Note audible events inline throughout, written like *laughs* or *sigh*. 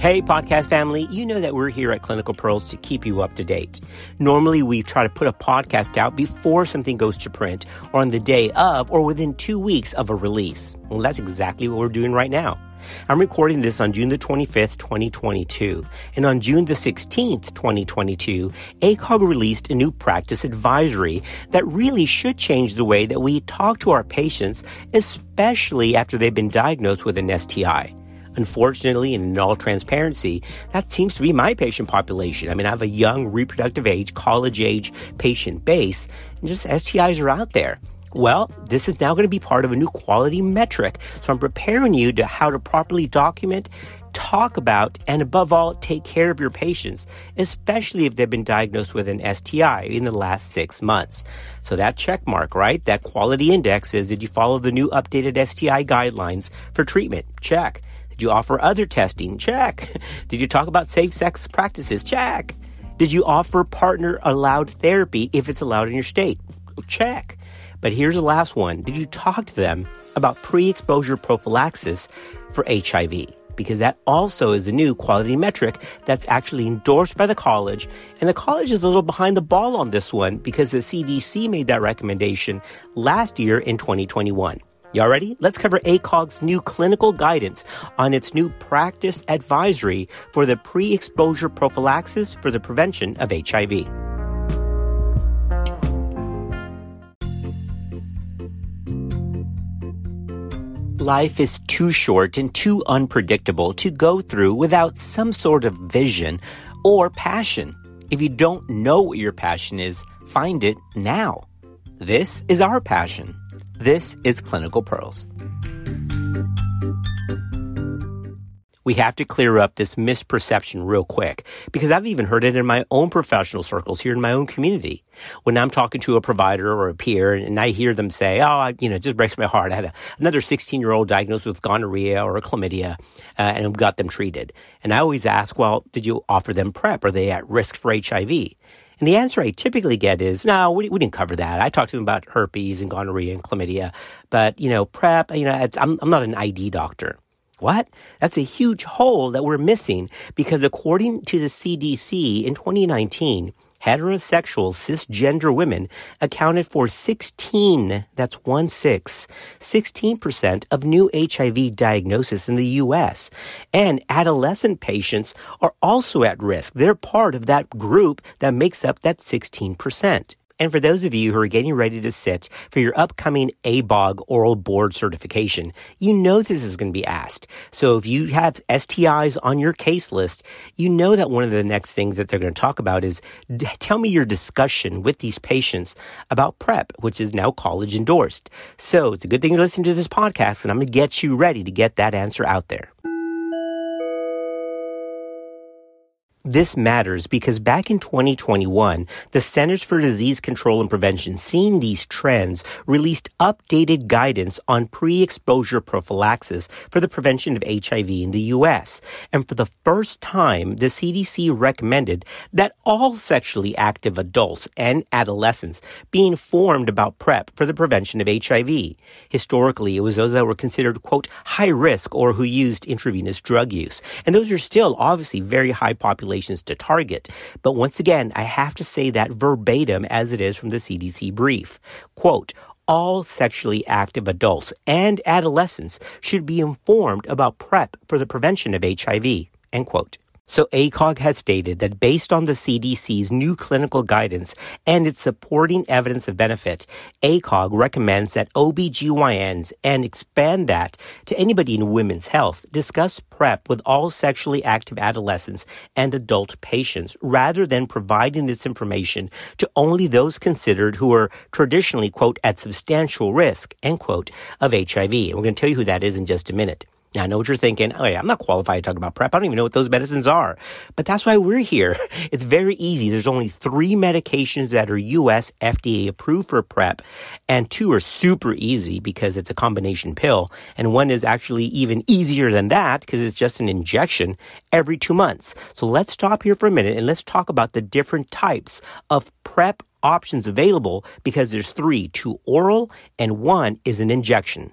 Hey, podcast family, you know that we're here at Clinical Pearls to keep you up to date. Normally, we try to put a podcast out before something goes to print or on the day of or within two weeks of a release. Well, that's exactly what we're doing right now. I'm recording this on June the 25th, 2022. And on June the 16th, 2022, ACOG released a new practice advisory that really should change the way that we talk to our patients, especially after they've been diagnosed with an STI. Unfortunately, and in all transparency, that seems to be my patient population. I mean, I have a young reproductive age, college age patient base, and just STIs are out there. Well, this is now going to be part of a new quality metric. So I'm preparing you to how to properly document, talk about, and above all, take care of your patients, especially if they've been diagnosed with an STI in the last six months. So that check mark, right? That quality index is did you follow the new updated STI guidelines for treatment? Check. Did you offer other testing? Check. *laughs* Did you talk about safe sex practices? Check. Did you offer partner allowed therapy if it's allowed in your state? Check. But here's the last one. Did you talk to them about pre exposure prophylaxis for HIV? Because that also is a new quality metric that's actually endorsed by the college. And the college is a little behind the ball on this one because the CDC made that recommendation last year in 2021. Y'all ready? Let's cover ACOG's new clinical guidance on its new practice advisory for the pre exposure prophylaxis for the prevention of HIV. Life is too short and too unpredictable to go through without some sort of vision or passion. If you don't know what your passion is, find it now. This is our passion. This is Clinical Pearls. We have to clear up this misperception real quick because I've even heard it in my own professional circles here in my own community. When I'm talking to a provider or a peer and I hear them say, Oh, you know, it just breaks my heart. I had a, another 16 year old diagnosed with gonorrhea or chlamydia uh, and got them treated. And I always ask, Well, did you offer them PrEP? Are they at risk for HIV? And the answer I typically get is, no, we, we didn't cover that. I talked to them about herpes and gonorrhea and chlamydia, but, you know, PrEP, you know, I'm, I'm not an ID doctor. What? That's a huge hole that we're missing because according to the CDC in 2019, heterosexual cisgender women accounted for 16, that's one six, 16% of new HIV diagnosis in the US. And adolescent patients are also at risk. They're part of that group that makes up that 16%. And for those of you who are getting ready to sit for your upcoming ABOG oral board certification, you know this is going to be asked. So if you have STIs on your case list, you know that one of the next things that they're going to talk about is tell me your discussion with these patients about PrEP, which is now college endorsed. So it's a good thing to listen to this podcast and I'm going to get you ready to get that answer out there. This matters because back in 2021, the Centers for Disease Control and Prevention, seeing these trends, released updated guidance on pre-exposure prophylaxis for the prevention of HIV in the U.S. And for the first time, the CDC recommended that all sexually active adults and adolescents be informed about PrEP for the prevention of HIV. Historically, it was those that were considered, quote, high risk or who used intravenous drug use. And those are still obviously very high populations populations to target. But once again, I have to say that verbatim as it is from the CDC brief. Quote, all sexually active adults and adolescents should be informed about PrEP for the prevention of HIV. End quote. So ACOG has stated that based on the CDC's new clinical guidance and its supporting evidence of benefit, ACOG recommends that OBGYNs and expand that to anybody in women's health discuss PrEP with all sexually active adolescents and adult patients rather than providing this information to only those considered who are traditionally, quote, at substantial risk, end quote, of HIV. And we're going to tell you who that is in just a minute. Now, I know what you're thinking. Oh, yeah, I'm not qualified to talk about PrEP. I don't even know what those medicines are. But that's why we're here. *laughs* It's very easy. There's only three medications that are U.S. FDA approved for PrEP, and two are super easy because it's a combination pill. And one is actually even easier than that because it's just an injection every two months. So let's stop here for a minute and let's talk about the different types of PrEP options available because there's three, two oral and one is an injection.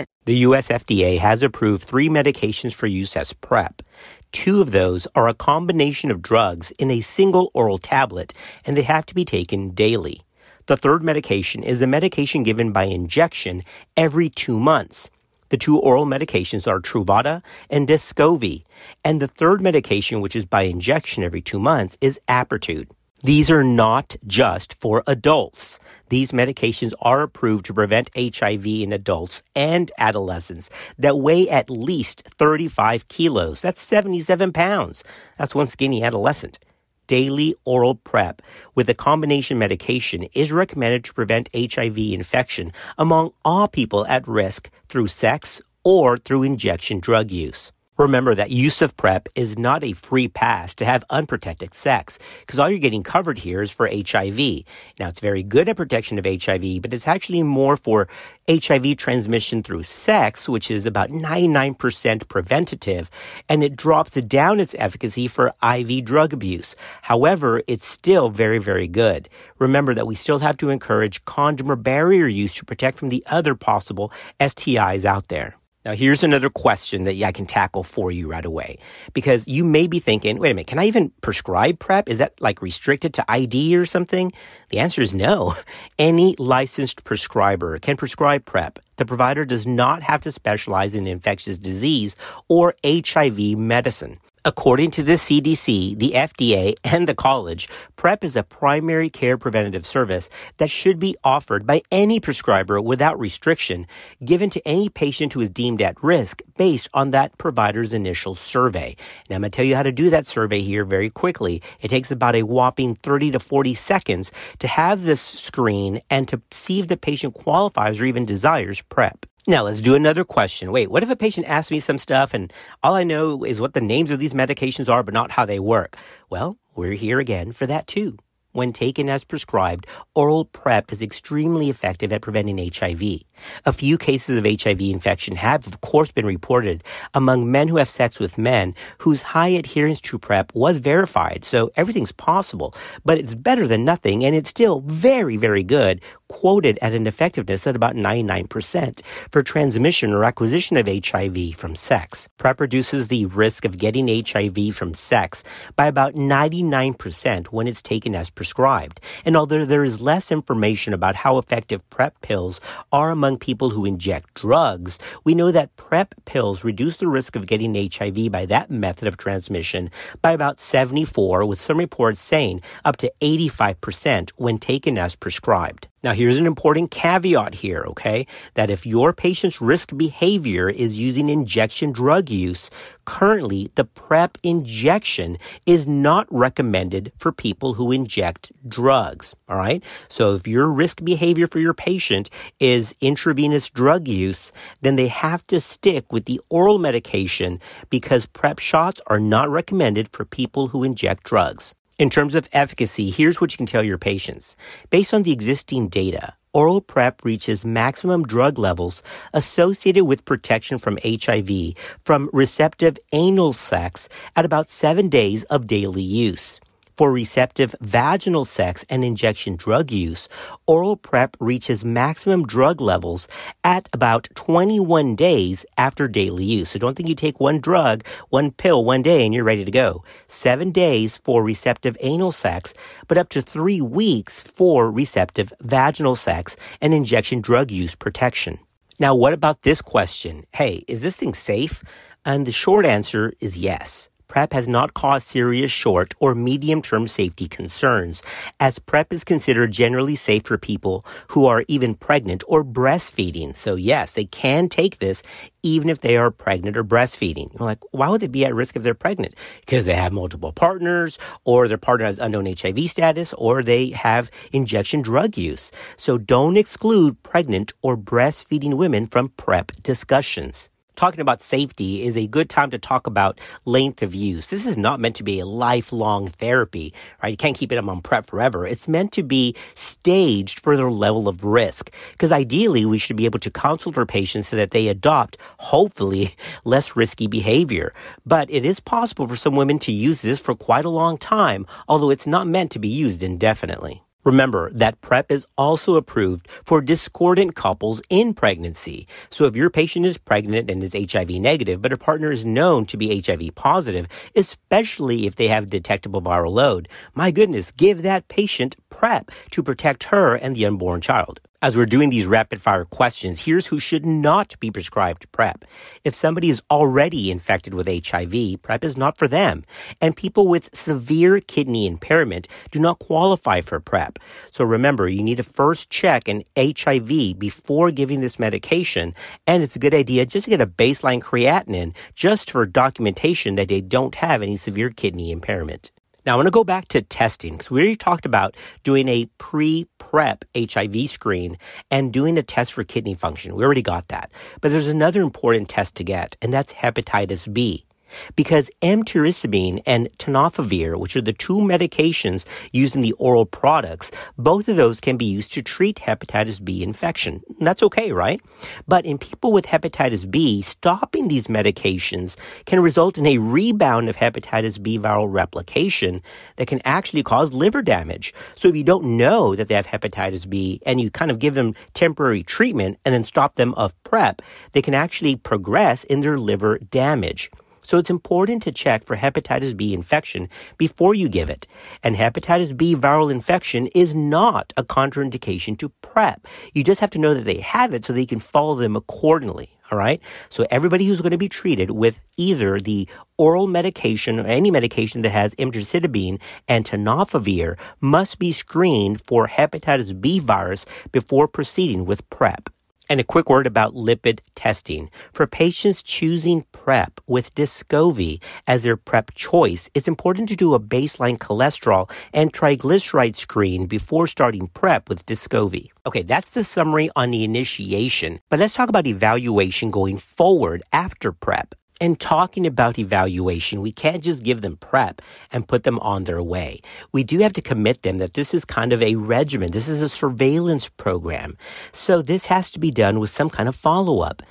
The US FDA has approved three medications for use as PrEP. Two of those are a combination of drugs in a single oral tablet, and they have to be taken daily. The third medication is a medication given by injection every two months. The two oral medications are Truvada and Descovy. And the third medication, which is by injection every two months, is Apretude. These are not just for adults. These medications are approved to prevent HIV in adults and adolescents that weigh at least 35 kilos. That's 77 pounds. That's one skinny adolescent. Daily oral PrEP with a combination medication is recommended to prevent HIV infection among all people at risk through sex or through injection drug use. Remember that use of PrEP is not a free pass to have unprotected sex, because all you're getting covered here is for HIV. Now, it's very good at protection of HIV, but it's actually more for HIV transmission through sex, which is about 99% preventative, and it drops down its efficacy for IV drug abuse. However, it's still very, very good. Remember that we still have to encourage condom or barrier use to protect from the other possible STIs out there. Now, here's another question that I can tackle for you right away. Because you may be thinking, wait a minute, can I even prescribe PrEP? Is that like restricted to ID or something? The answer is no. *laughs* Any licensed prescriber can prescribe PrEP. The provider does not have to specialize in infectious disease or HIV medicine. According to the CDC, the FDA, and the college, PrEP is a primary care preventative service that should be offered by any prescriber without restriction, given to any patient who is deemed at risk based on that provider's initial survey. And I'm going to tell you how to do that survey here very quickly. It takes about a whopping 30 to 40 seconds to have this screen and to see if the patient qualifies or even desires PrEP. Now let's do another question. Wait, what if a patient asks me some stuff and all I know is what the names of these medications are, but not how they work? Well, we're here again for that too. When taken as prescribed, oral PrEP is extremely effective at preventing HIV. A few cases of HIV infection have, of course, been reported among men who have sex with men whose high adherence to PrEP was verified. So everything's possible, but it's better than nothing, and it's still very, very good, quoted at an effectiveness at about 99% for transmission or acquisition of HIV from sex. PrEP reduces the risk of getting HIV from sex by about 99% when it's taken as prescribed. And although there is less information about how effective PrEP pills are among people who inject drugs, we know that PrEP pills reduce the risk of getting HIV by that method of transmission by about 74, with some reports saying up to 85% when taken as prescribed. Now, here's an important caveat here, okay? That if your patient's risk behavior is using injection drug use, currently the PrEP injection is not recommended for people who inject drugs, all right? So if your risk behavior for your patient is intravenous drug use, then they have to stick with the oral medication because PrEP shots are not recommended for people who inject drugs. In terms of efficacy, here's what you can tell your patients. Based on the existing data, oral PrEP reaches maximum drug levels associated with protection from HIV from receptive anal sex at about seven days of daily use. For receptive vaginal sex and injection drug use, oral PrEP reaches maximum drug levels at about 21 days after daily use. So don't think you take one drug, one pill one day and you're ready to go. Seven days for receptive anal sex, but up to three weeks for receptive vaginal sex and injection drug use protection. Now, what about this question? Hey, is this thing safe? And the short answer is yes. PrEP has not caused serious short or medium term safety concerns, as PrEP is considered generally safe for people who are even pregnant or breastfeeding. So yes, they can take this even if they are pregnant or breastfeeding. You're like, why would they be at risk if they're pregnant? Because they have multiple partners, or their partner has unknown HIV status, or they have injection drug use. So don't exclude pregnant or breastfeeding women from PrEP discussions talking about safety is a good time to talk about length of use. This is not meant to be a lifelong therapy, right? You can't keep it on PrEP forever. It's meant to be staged for their level of risk. Because ideally, we should be able to counsel our patients so that they adopt, hopefully, *laughs* less risky behavior. But it is possible for some women to use this for quite a long time, although it's not meant to be used indefinitely. Remember that PrEP is also approved for discordant couples in pregnancy. So if your patient is pregnant and is HIV negative, but a partner is known to be HIV positive, especially if they have detectable viral load, my goodness, give that patient PrEP to protect her and the unborn child. As we're doing these rapid fire questions, here's who should not be prescribed PrEP. If somebody is already infected with HIV, PrEP is not for them. And people with severe kidney impairment do not qualify for PrEP. So remember, you need to first check an HIV before giving this medication. And it's a good idea just to get a baseline creatinine just for documentation that they don't have any severe kidney impairment. Now, I want to go back to testing because we already talked about doing a pre PrEP HIV screen and doing a test for kidney function. We already got that. But there's another important test to get, and that's hepatitis B because emtricitabine and tenofovir, which are the two medications used in the oral products, both of those can be used to treat hepatitis B infection. that's okay, right? But in people with hepatitis B, stopping these medications can result in a rebound of hepatitis B viral replication that can actually cause liver damage. So if you don't know that they have hepatitis B and you kind of give them temporary treatment and then stop them of PrEP, they can actually progress in their liver damage. So it's important to check for hepatitis B infection before you give it. And hepatitis B viral infection is not a contraindication to PrEP. You just have to know that they have it so that you can follow them accordingly. All right. So everybody who's going to be treated with either the oral medication or any medication that has emtricitabine and tenofovir must be screened for hepatitis B virus before proceeding with PrEP. And a quick word about lipid testing. For patients choosing PrEP with Descovy as their PrEP choice, it's important to do a baseline cholesterol and triglyceride screen before starting PrEP with Descovy. Okay, that's the summary on the initiation, but let's talk about evaluation going forward after PrEP. And talking about evaluation, we can't just give them PrEP and put them on their way. We do have to commit them that this is kind of a regimen. This is a surveillance program. So this has to be done with some kind of follow up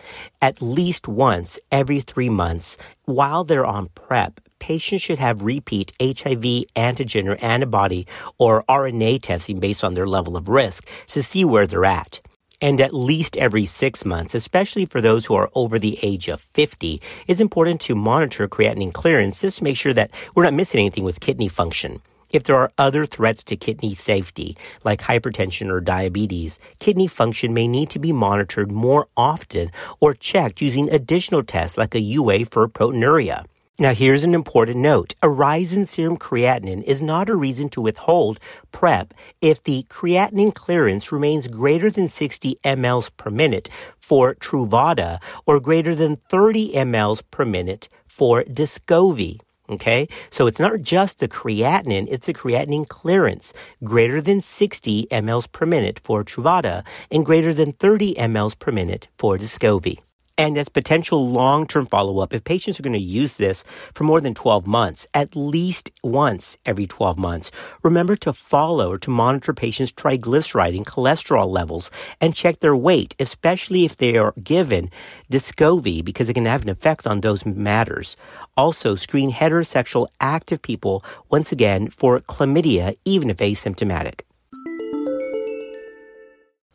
at least once every three months while they're on PrEP patients should have repeat HIV antigen or antibody or RNA testing based on their level of risk to see where they're at and at least every six months, especially for those who are over the age of 50, it's important to monitor creatinine clearance just to make sure that we're not missing anything with kidney function. If there are other threats to kidney safety, like hypertension or diabetes, kidney function may need to be monitored more often or checked using additional tests like a UA for proteinuria. Now, here's an important note. A rise in serum creatinine is not a reason to withhold PrEP if the creatinine clearance remains greater than 60 mLs per minute for Truvada or greater than 30 mLs per minute for Descovy. Okay, so it's not just the creatinine, it's the creatinine clearance greater than 60 mLs per minute for Truvada and greater than 30 mLs per minute for Descovy and as potential long term follow up if patients are going to use this for more than 12 months, at least once every 12 months. Remember to follow or to monitor patients' triglyceride and cholesterol levels and check their weight, especially if they are given Descovy because it can have an effect on those matters. Also, screen heterosexual active people once again for chlamydia, even if asymptomatic.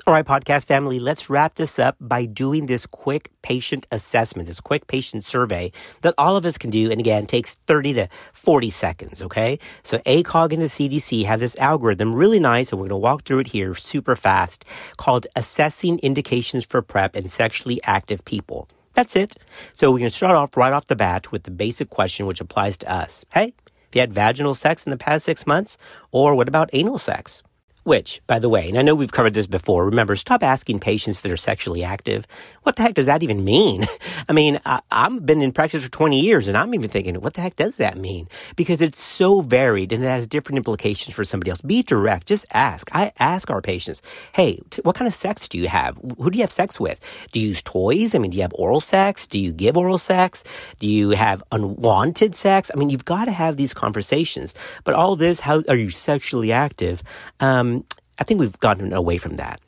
All right, podcast family, let's wrap this up by doing this quick patient assessment, this quick patient survey that all of us can do. And again, takes 30 to 40 seconds. Okay. So ACOG and the CDC have this algorithm really nice. And we're going to walk through it here super fast called assessing indications for PrEP in sexually active people. That's it. So we're going to start off right off the bat with the basic question which applies to us. Hey, have you had vaginal sex in the past six months? Or what about anal sex? Which, by the way, and I know we've covered this before, remember, stop asking patients that are sexually active. What the heck does that even mean? *laughs* I mean, I, have been in practice for 20 years and I'm even thinking, what the heck does that mean? Because it's so varied and it has different implications for somebody else. Be direct. Just ask. I ask our patients, hey, t- what kind of sex do you have? Who do you have sex with? Do you use toys? I mean, do you have oral sex? Do you give oral sex? Do you have unwanted sex? I mean, you've got to have these conversations. But all this, how are you sexually active? Um, I think we've gotten away from that.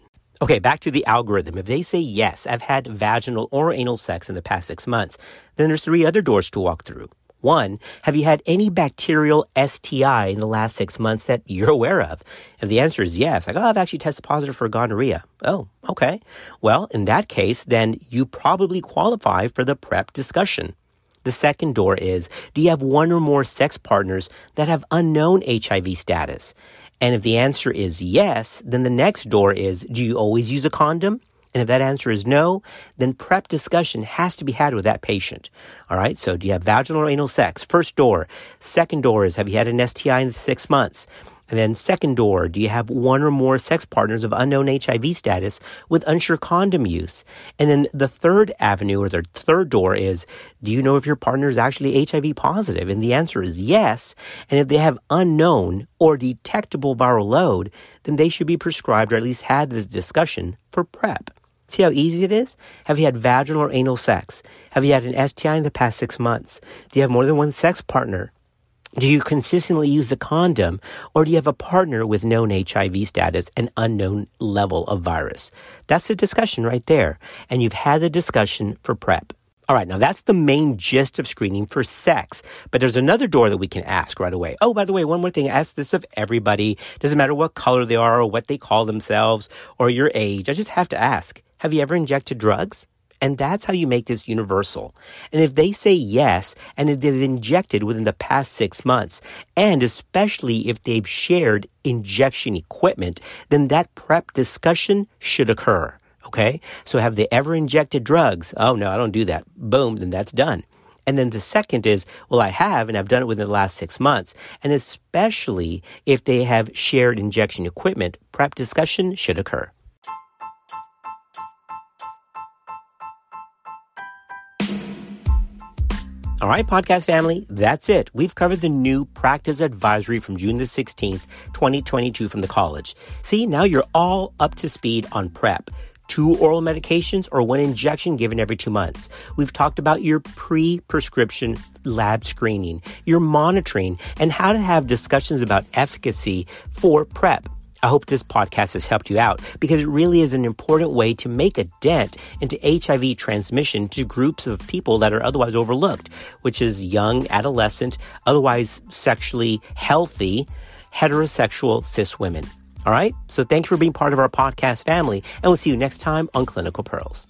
Okay, back to the algorithm. If they say yes, I've had vaginal or anal sex in the past six months, then there's three other doors to walk through. One, have you had any bacterial STI in the last six months that you're aware of? If the answer is yes, like, oh, I've actually tested positive for gonorrhea. Oh, okay. Well, in that case, then you probably qualify for the PrEP discussion. The second door is, do you have one or more sex partners that have unknown HIV status? And if the answer is yes, then the next door is do you always use a condom? And if that answer is no, then PrEP discussion has to be had with that patient. All right. So do you have vaginal or anal sex? First door. Second door is have you had an STI in six months? And then second door, do you have one or more sex partners of unknown HIV status with unsure condom use? And then the third avenue or the third door is, do you know if your partner is actually HIV positive? And the answer is yes. And if they have unknown or detectable viral load, then they should be prescribed or at least had this discussion for PrEP. See how easy it is? Have you had vaginal or anal sex? Have you had an STI in the past six months? Do you have more than one sex partner? Do you consistently use a condom or do you have a partner with known HIV status and unknown level of virus? That's the discussion right there. And you've had the discussion for PrEP. All right, now that's the main gist of screening for sex. But there's another door that we can ask right away. Oh, by the way, one more thing. Ask this of everybody. Doesn't matter what color they are or what they call themselves or your age. I just have to ask. Have you ever injected drugs? And that's how you make this universal. And if they say yes, and if they've injected within the past six months, and especially if they've shared injection equipment, then that PrEP discussion should occur. Okay? So have they ever injected drugs? Oh no, I don't do that. Boom, then that's done. And then the second is, well, I have, and I've done it within the last six months. And especially if they have shared injection equipment, PrEP discussion should occur. All right, podcast family, that's it. We've covered the new practice advisory from June the 16th, 2022 from the college. See, now you're all up to speed on PrEP. Two oral medications or one injection given every two months. We've talked about your pre prescription lab screening, your monitoring, and how to have discussions about efficacy for PrEP. I hope this podcast has helped you out because it really is an important way to make a dent into HIV transmission to groups of people that are otherwise overlooked, which is young, adolescent, otherwise sexually healthy, heterosexual cis women. All right. So thank you for being part of our podcast family and we'll see you next time on Clinical Pearls.